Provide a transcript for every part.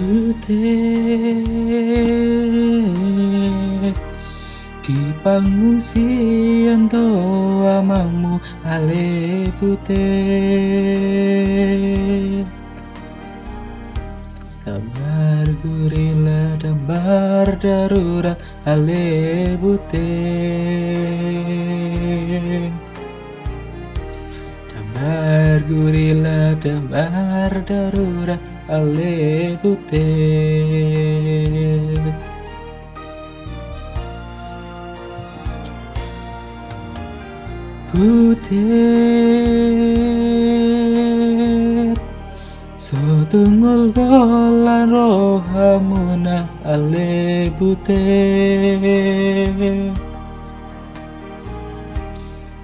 butet di pengungsian doa mamu ale butet kabar gurila dambar darurat ale dambar gurila dambar darurat ale butet Butet Setunggal golan rohamuna ale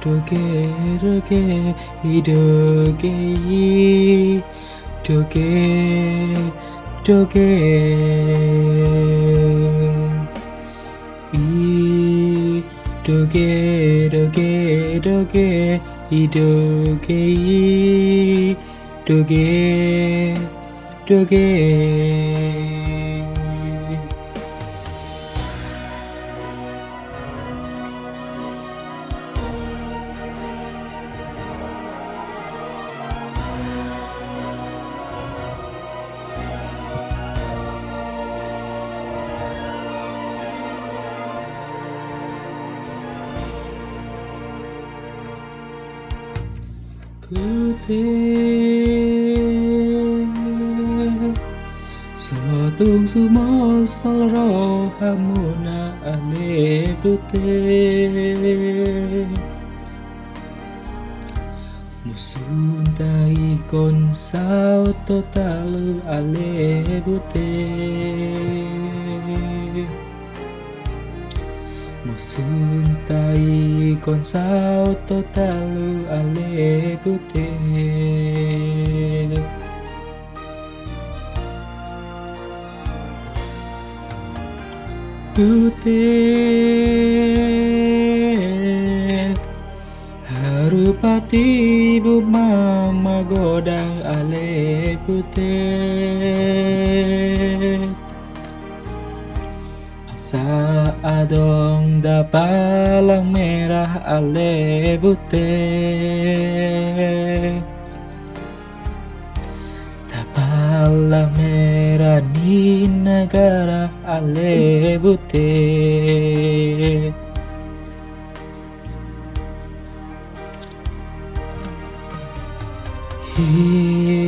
두개르게 이르게 두개 두개. 이 두개 두개 두개두개 두개 두개. cứ thế. Sợ tung su mó sal ro hamuna ane pute musuntai con sao total ale à pute Musuntai kon sao totalu ale putih Putih Harupati bu mama godang ale putih Saadong da palang merah alebute. Da palang merah di negara alebute.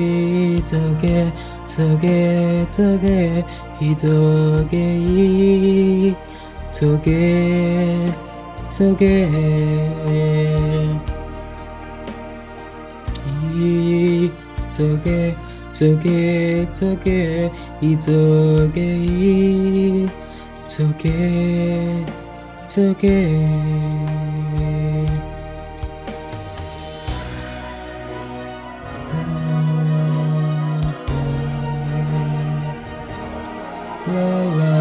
Hitoge toge, toge, hitoge, i, toge, toge. I, toge, toge, toge, hitoge, i, toge, toge. la la